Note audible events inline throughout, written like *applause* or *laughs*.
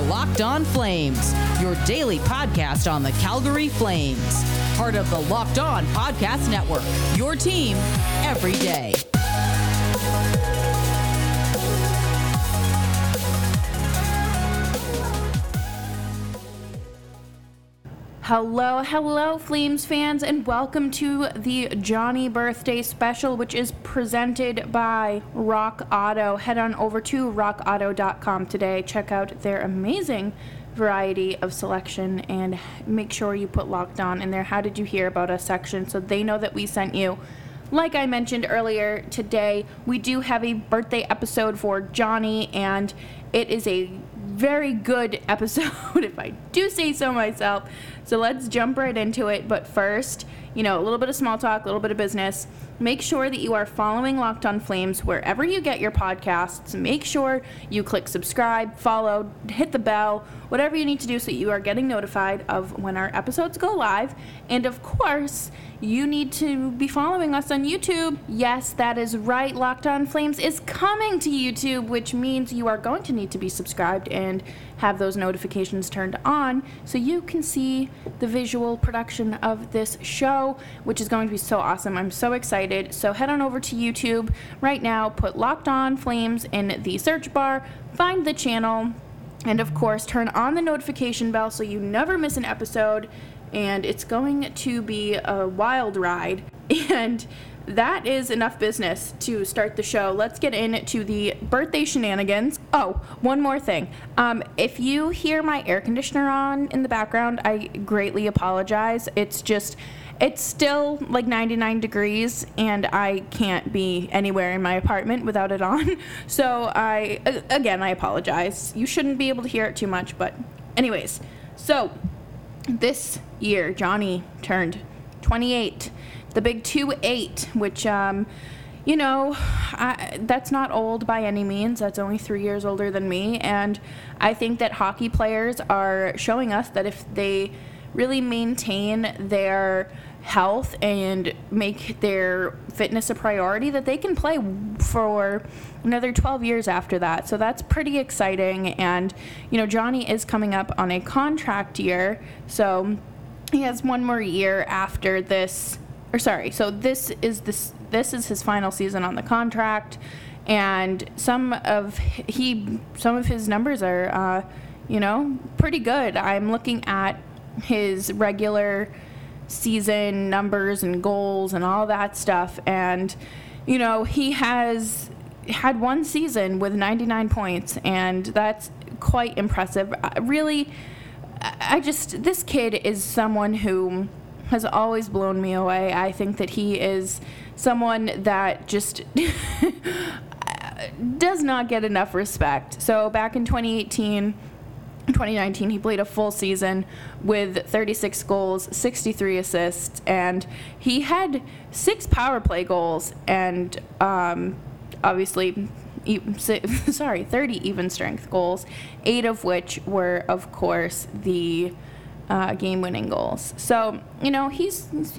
are Locked On Flames, your daily podcast on the Calgary Flames. Part of the Locked On Podcast Network, your team every day. Hello, hello, Flames fans, and welcome to the Johnny Birthday Special, which is presented by Rock Auto. Head on over to rockauto.com today. Check out their amazing variety of selection and make sure you put locked on in there. How did you hear about us section so they know that we sent you. Like I mentioned earlier today, we do have a birthday episode for Johnny, and it is a very good *laughs* episode, if I do say so myself. So let's jump right into it. But first, you know, a little bit of small talk, a little bit of business. Make sure that you are following Locked On Flames wherever you get your podcasts. Make sure you click subscribe, follow, hit the bell, whatever you need to do so you are getting notified of when our episodes go live. And of course, you need to be following us on YouTube. Yes, that is right. Locked On Flames is coming to YouTube, which means you are going to need to be subscribed and have those notifications turned on so you can see the visual production of this show, which is going to be so awesome. I'm so excited. So head on over to YouTube right now, put Locked On Flames in the search bar, find the channel, and of course, turn on the notification bell so you never miss an episode. And it's going to be a wild ride. *laughs* And that is enough business to start the show. Let's get into the birthday shenanigans. Oh, one more thing. Um, if you hear my air conditioner on in the background, I greatly apologize. It's just, it's still like 99 degrees, and I can't be anywhere in my apartment without it on. *laughs* So I, again, I apologize. You shouldn't be able to hear it too much, but, anyways. So this year, Johnny turned 28 the big 2 8, which, um, you know, I, that's not old by any means. That's only three years older than me. And I think that hockey players are showing us that if they really maintain their health and make their fitness a priority, that they can play for another 12 years after that. So that's pretty exciting. And, you know, Johnny is coming up on a contract year. So he has one more year after this or sorry, so this is this this is his final season on the contract, and some of he some of his numbers are, uh, you know, pretty good. I'm looking at his regular season numbers and goals and all that stuff, and you know he has had one season with 99 points, and that's quite impressive. Really, I just this kid is someone who has always blown me away. I think that he is someone that just *laughs* does not get enough respect. So back in 2018, 2019, he played a full season with 36 goals, 63 assists, and he had six power play goals and um, obviously, *laughs* sorry, 30 even strength goals, eight of which were, of course, the uh, game-winning goals. So you know he's, he's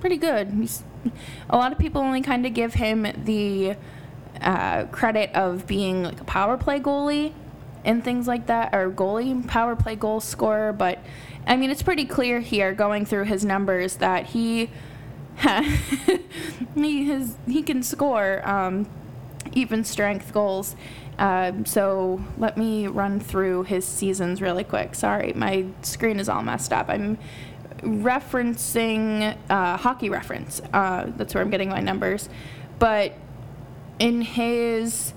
pretty good. He's, a lot of people only kind of give him the uh, credit of being like a power play goalie and things like that, or goalie power play goal scorer. But I mean, it's pretty clear here going through his numbers that he *laughs* he has he can score um, even strength goals um, so let me run through his seasons really quick. Sorry, my screen is all messed up. I'm referencing uh, hockey reference. Uh, that's where I'm getting my numbers. But in his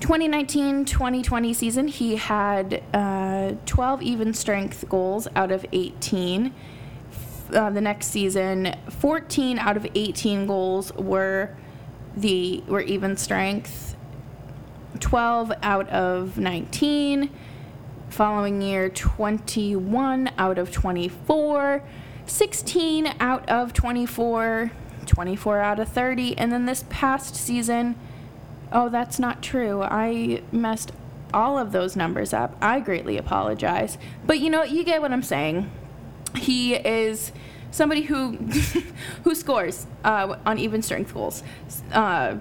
2019 2020 season, he had uh, 12 even strength goals out of 18. Uh, the next season, 14 out of 18 goals were the were even strength 12 out of 19. Following year, 21 out of 24. 16 out of 24. 24 out of 30. And then this past season, oh, that's not true. I messed all of those numbers up. I greatly apologize. But you know, you get what I'm saying. He is somebody who *laughs* who scores uh, on even strength goals. Uh,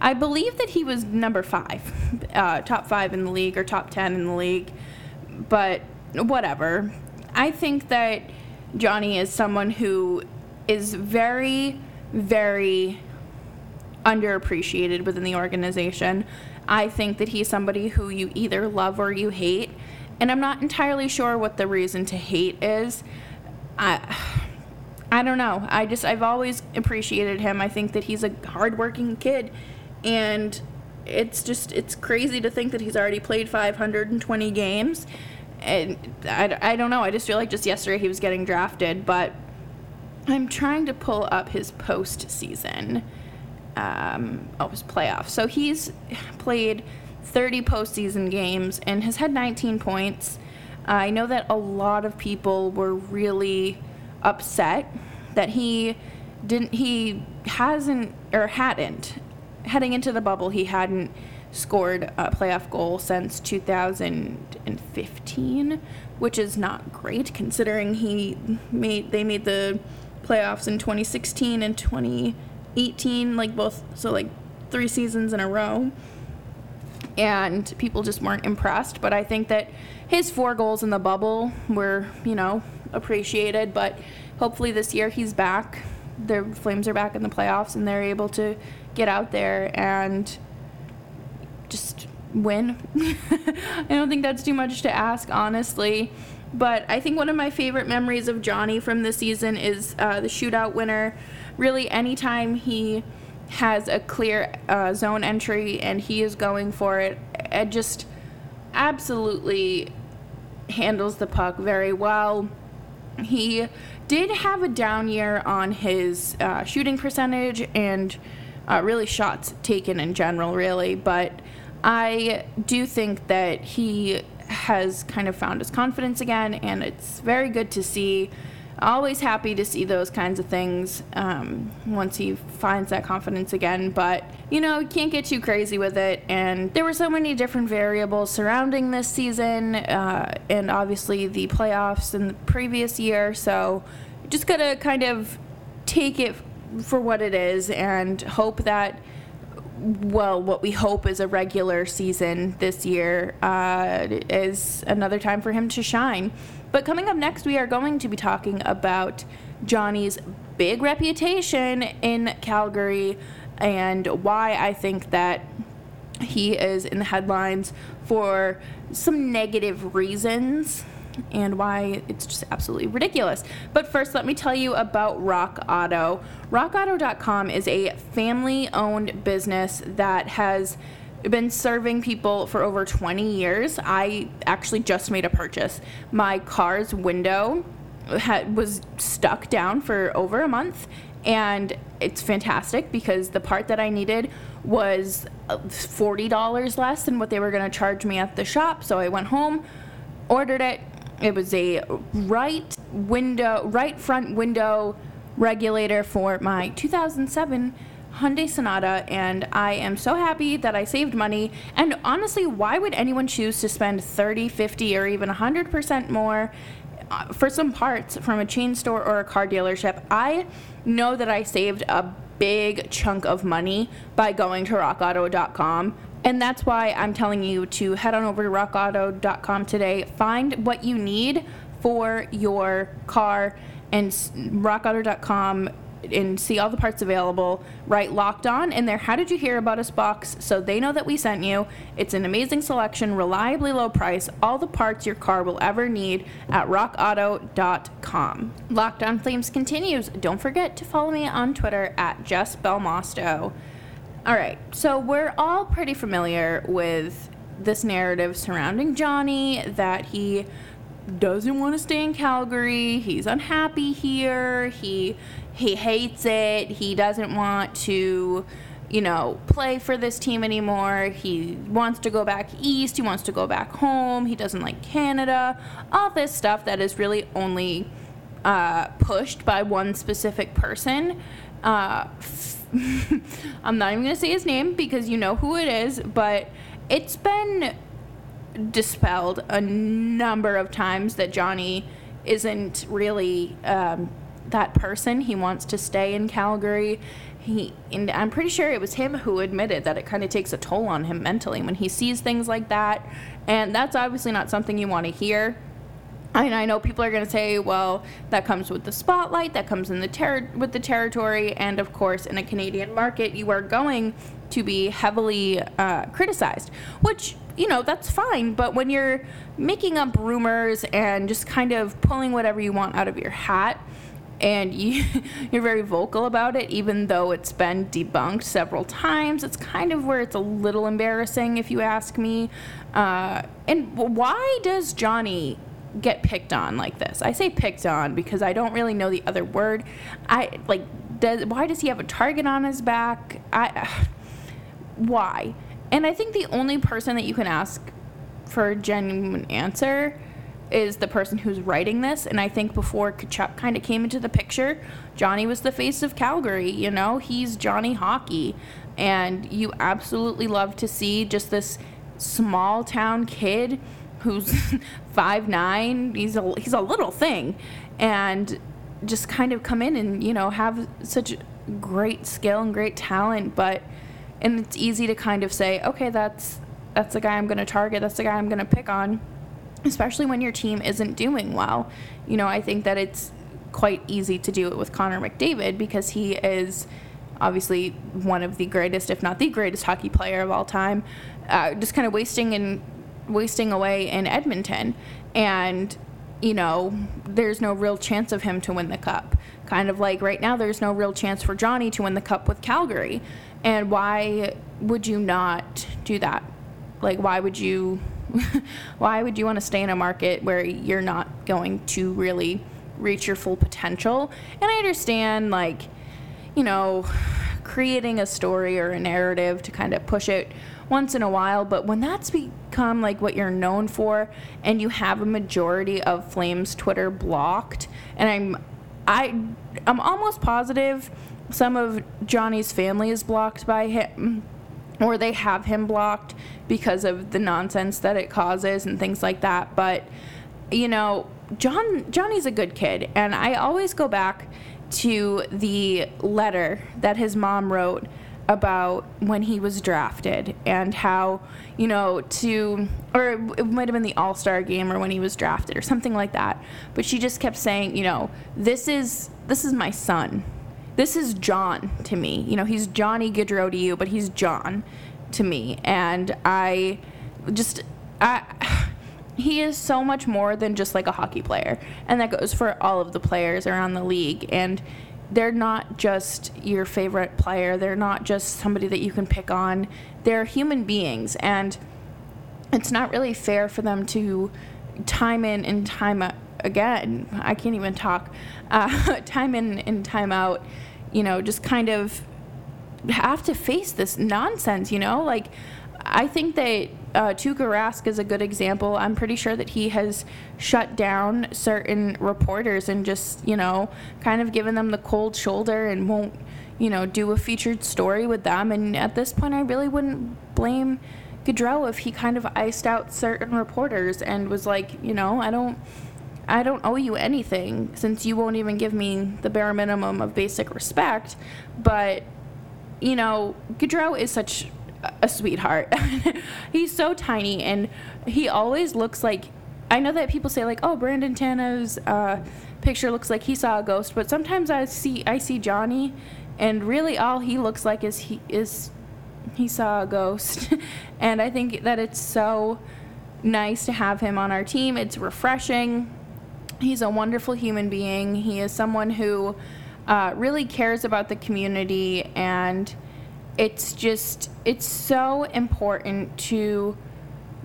I believe that he was number five, *laughs* uh, top five in the league or top 10 in the league, but whatever. I think that Johnny is someone who is very, very underappreciated within the organization. I think that he's somebody who you either love or you hate, and I'm not entirely sure what the reason to hate is. I I don't know. I just I've always appreciated him. I think that he's a hardworking kid, and it's just it's crazy to think that he's already played 520 games, and I, I don't know. I just feel like just yesterday he was getting drafted, but I'm trying to pull up his postseason, um, oh his playoff. So he's played 30 postseason games and has had 19 points. I know that a lot of people were really upset that he didn't he hasn't or hadn't heading into the bubble he hadn't scored a playoff goal since 2015 which is not great considering he made they made the playoffs in 2016 and 2018 like both so like three seasons in a row and people just weren't impressed but i think that his four goals in the bubble were you know appreciated but hopefully this year he's back. The Flames are back in the playoffs and they're able to get out there and just win. *laughs* I don't think that's too much to ask, honestly. But I think one of my favorite memories of Johnny from this season is uh, the shootout winner. Really, anytime he has a clear uh, zone entry and he is going for it, it just absolutely handles the puck very well. He did have a down year on his uh, shooting percentage and uh, really shots taken in general, really. But I do think that he has kind of found his confidence again, and it's very good to see always happy to see those kinds of things um, once he finds that confidence again. But, you know, can't get too crazy with it. And there were so many different variables surrounding this season uh, and obviously the playoffs in the previous year. So just got to kind of take it for what it is and hope that well, what we hope is a regular season this year uh, is another time for him to shine. But coming up next, we are going to be talking about Johnny's big reputation in Calgary and why I think that he is in the headlines for some negative reasons and why it's just absolutely ridiculous. But first, let me tell you about Rock Auto. RockAuto.com is a family owned business that has been serving people for over 20 years. I actually just made a purchase. My car's window had, was stuck down for over a month, and it's fantastic because the part that I needed was uh, $40 less than what they were going to charge me at the shop. So I went home, ordered it. It was a right window, right front window regulator for my 2007 Hyundai Sonata, and I am so happy that I saved money. And honestly, why would anyone choose to spend 30, 50, or even 100% more uh, for some parts from a chain store or a car dealership? I know that I saved a big chunk of money by going to rockauto.com. And that's why I'm telling you to head on over to rockauto.com today, find what you need for your car, and rockauto.com and see all the parts available. Write locked on in there. How did you hear about us box so they know that we sent you? It's an amazing selection, reliably low price, all the parts your car will ever need at rockauto.com. Locked on Flames continues. Don't forget to follow me on Twitter at Jess Belmosto. All right, so we're all pretty familiar with this narrative surrounding Johnny that he doesn't want to stay in Calgary. He's unhappy here. He he hates it. He doesn't want to, you know, play for this team anymore. He wants to go back east. He wants to go back home. He doesn't like Canada. All this stuff that is really only uh, pushed by one specific person. Uh, *laughs* I'm not even going to say his name because you know who it is, but it's been dispelled a number of times that Johnny isn't really um, that person. He wants to stay in Calgary. he and I'm pretty sure it was him who admitted that it kind of takes a toll on him mentally when he sees things like that, and that's obviously not something you want to hear. And I know people are going to say, well, that comes with the spotlight, that comes in the ter- with the territory, and of course, in a Canadian market, you are going to be heavily uh, criticized, which you know that's fine. But when you're making up rumors and just kind of pulling whatever you want out of your hat, and you, *laughs* you're very vocal about it, even though it's been debunked several times. It's kind of where it's a little embarrassing, if you ask me. Uh, and why does Johnny get picked on like this? I say picked on because I don't really know the other word. I like. Does, why does he have a target on his back? I. *sighs* why? And I think the only person that you can ask for a genuine answer is the person who's writing this. And I think before Tkachuk kind of came into the picture, Johnny was the face of Calgary. You know, he's Johnny Hockey. And you absolutely love to see just this small town kid who's *laughs* five nine. He's a he's a little thing, and just kind of come in and you know have such great skill and great talent. But and it's easy to kind of say, okay, that's that's the guy I'm going to target. That's the guy I'm going to pick on especially when your team isn't doing well. You know, I think that it's quite easy to do it with Connor McDavid because he is obviously one of the greatest, if not the greatest, hockey player of all time. Uh, just kind of wasting and wasting away in Edmonton, and you know, there's no real chance of him to win the cup. Kind of like right now, there's no real chance for Johnny to win the cup with Calgary. And why would you not do that? Like, why would you *laughs* why would you want to stay in a market where you're not going to really reach your full potential? And I understand, like, you know, *sighs* creating a story or a narrative to kind of push it once in a while, but when that's become like what you're known for and you have a majority of Flames Twitter blocked, and I'm I I'm almost positive some of Johnny's family is blocked by him or they have him blocked because of the nonsense that it causes and things like that. But you know, John Johnny's a good kid, and I always go back to the letter that his mom wrote about when he was drafted and how you know to or it might have been the all-star game or when he was drafted or something like that but she just kept saying you know this is this is my son this is John to me. You know, he's Johnny Gaudreau to you, but he's John to me. And I just, I, *sighs* he is so much more than just like a hockey player. And that goes for all of the players around the league. And they're not just your favorite player, they're not just somebody that you can pick on. They're human beings. And it's not really fair for them to time in and time out again. I can't even talk. Uh, *laughs* time in and time out you know, just kind of have to face this nonsense, you know? Like, I think that uh, Tuukka Rask is a good example. I'm pretty sure that he has shut down certain reporters and just, you know, kind of given them the cold shoulder and won't, you know, do a featured story with them. And at this point, I really wouldn't blame Gaudreau if he kind of iced out certain reporters and was like, you know, I don't I don't owe you anything since you won't even give me the bare minimum of basic respect. But, you know, Gaudreau is such a sweetheart. *laughs* He's so tiny and he always looks like. I know that people say, like, oh, Brandon Tanev's uh, picture looks like he saw a ghost, but sometimes I see I see Johnny, and really all he looks like is he is he saw a ghost, *laughs* and I think that it's so nice to have him on our team. It's refreshing he's a wonderful human being. He is someone who uh, really cares about the community, and it's just it's so important to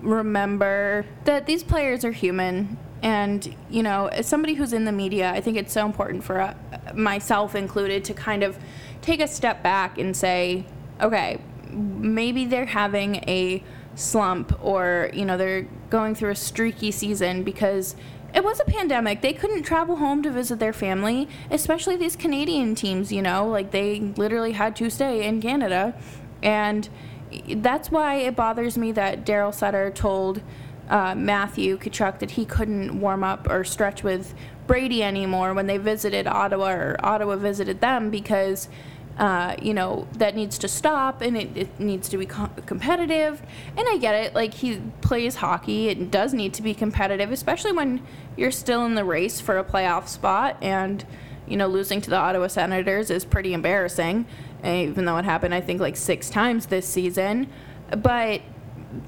remember that these players are human. And you know, as somebody who's in the media, I think it's so important for uh, myself included to kind of take a step back and say, okay, maybe they're having a slump or you know they're going through a streaky season because it was a pandemic. They couldn't travel home to visit their family, especially these Canadian teams, you know, like they literally had to stay in Canada. And that's why it bothers me that Daryl Sutter told uh, Matthew Tkachuk that he couldn't warm up or stretch with Brady anymore when they visited Ottawa or Ottawa visited them because uh, you know, that needs to stop and it, it needs to be co- competitive. And I get it. Like, he plays hockey. It does need to be competitive, especially when you're still in the race for a playoff spot. And, you know, losing to the Ottawa Senators is pretty embarrassing, even though it happened, I think, like six times this season. But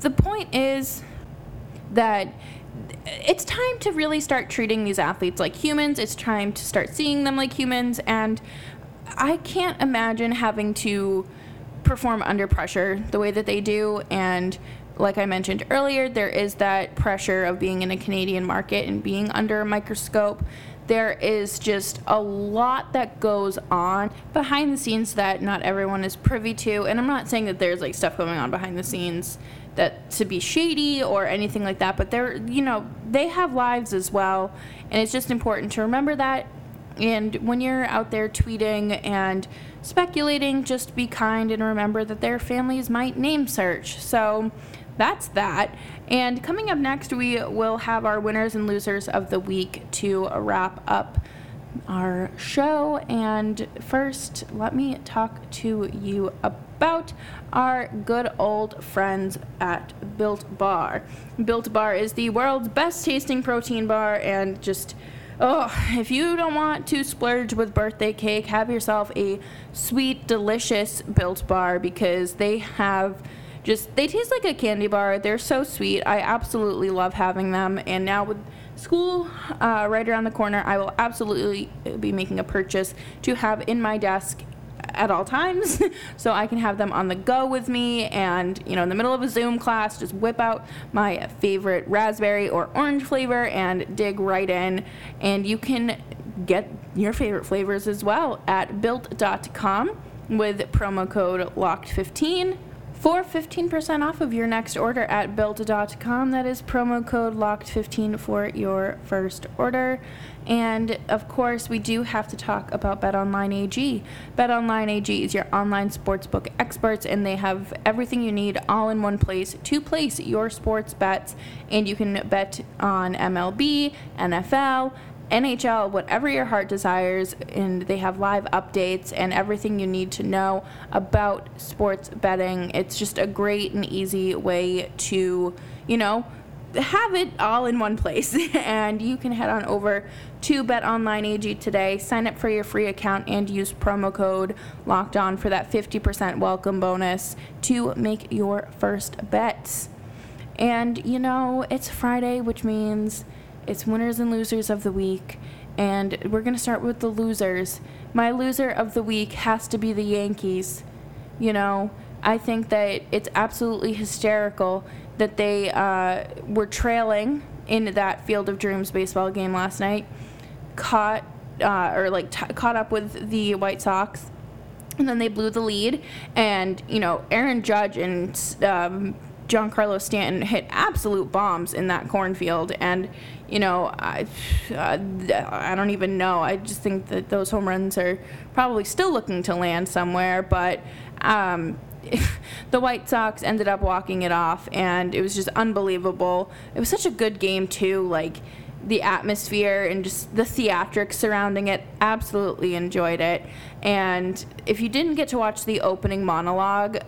the point is that it's time to really start treating these athletes like humans. It's time to start seeing them like humans. And I can't imagine having to perform under pressure the way that they do. And like I mentioned earlier, there is that pressure of being in a Canadian market and being under a microscope. There is just a lot that goes on behind the scenes that not everyone is privy to. And I'm not saying that there's like stuff going on behind the scenes that to be shady or anything like that, but they're, you know, they have lives as well. And it's just important to remember that and when you're out there tweeting and speculating, just be kind and remember that their families might name search. So that's that. And coming up next, we will have our winners and losers of the week to wrap up our show. And first, let me talk to you about our good old friends at Built Bar. Built Bar is the world's best tasting protein bar and just Oh, if you don't want to splurge with birthday cake, have yourself a sweet, delicious built bar because they have just, they taste like a candy bar. They're so sweet. I absolutely love having them. And now with school uh, right around the corner, I will absolutely be making a purchase to have in my desk at all times *laughs* so I can have them on the go with me and you know in the middle of a Zoom class just whip out my favorite raspberry or orange flavor and dig right in. And you can get your favorite flavors as well at built.com with promo code locked15 for 15% off of your next order at built.com. That is promo code locked15 for your first order. And of course, we do have to talk about BetOnline AG. BetOnline AG is your online sportsbook experts, and they have everything you need all in one place to place your sports bets. And you can bet on MLB, NFL, NHL, whatever your heart desires, and they have live updates and everything you need to know about sports betting. It's just a great and easy way to, you know, have it all in one place. *laughs* and you can head on over to Bet Online AG today, sign up for your free account, and use promo code Locked On for that 50% welcome bonus to make your first bets. And you know, it's Friday, which means it's winners and losers of the week. And we're going to start with the losers. My loser of the week has to be the Yankees. You know, I think that it's absolutely hysterical that they uh, were trailing in that Field of Dreams baseball game last night, caught uh, or like t- caught up with the White Sox, and then they blew the lead. And you know, Aaron Judge and um, Giancarlo Stanton hit absolute bombs in that cornfield, and you know, I, uh, I don't even know. I just think that those home runs are probably still looking to land somewhere, but um, *laughs* the White Sox ended up walking it off, and it was just unbelievable. It was such a good game too, like the atmosphere and just the theatrics surrounding it. Absolutely enjoyed it. And if you didn't get to watch the opening monologue,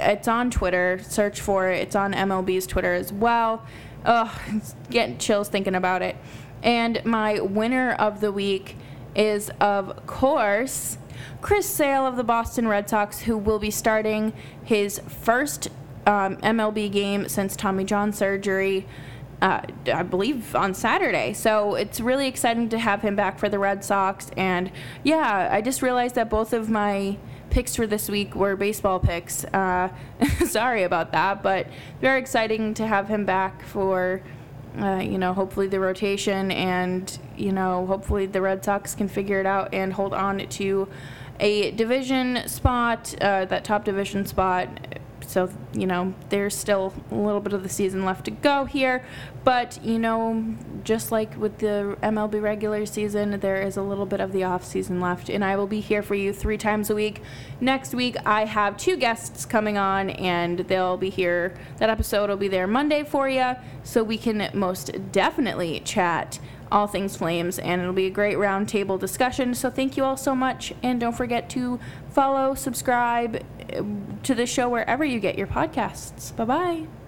it's on Twitter. Search for it. It's on MLB's Twitter as well. Ugh, getting chills thinking about it. And my winner of the week is, of course, Chris Sale of the Boston Red Sox, who will be starting his first um, MLB game since Tommy John surgery. Uh, I believe on Saturday. So it's really exciting to have him back for the Red Sox. And yeah, I just realized that both of my picks for this week were baseball picks. Uh, *laughs* sorry about that, but very exciting to have him back for. Uh, you know, hopefully the rotation, and you know, hopefully the Red Sox can figure it out and hold on to a division spot, uh, that top division spot so, you know, there's still a little bit of the season left to go here. But, you know, just like with the MLB regular season, there is a little bit of the off season left. And I will be here for you three times a week. Next week, I have two guests coming on, and they'll be here. That episode will be there Monday for you. So we can most definitely chat all things Flames, and it'll be a great roundtable discussion. So thank you all so much, and don't forget to follow, subscribe uh, to the show wherever you get your podcasts. Bye bye.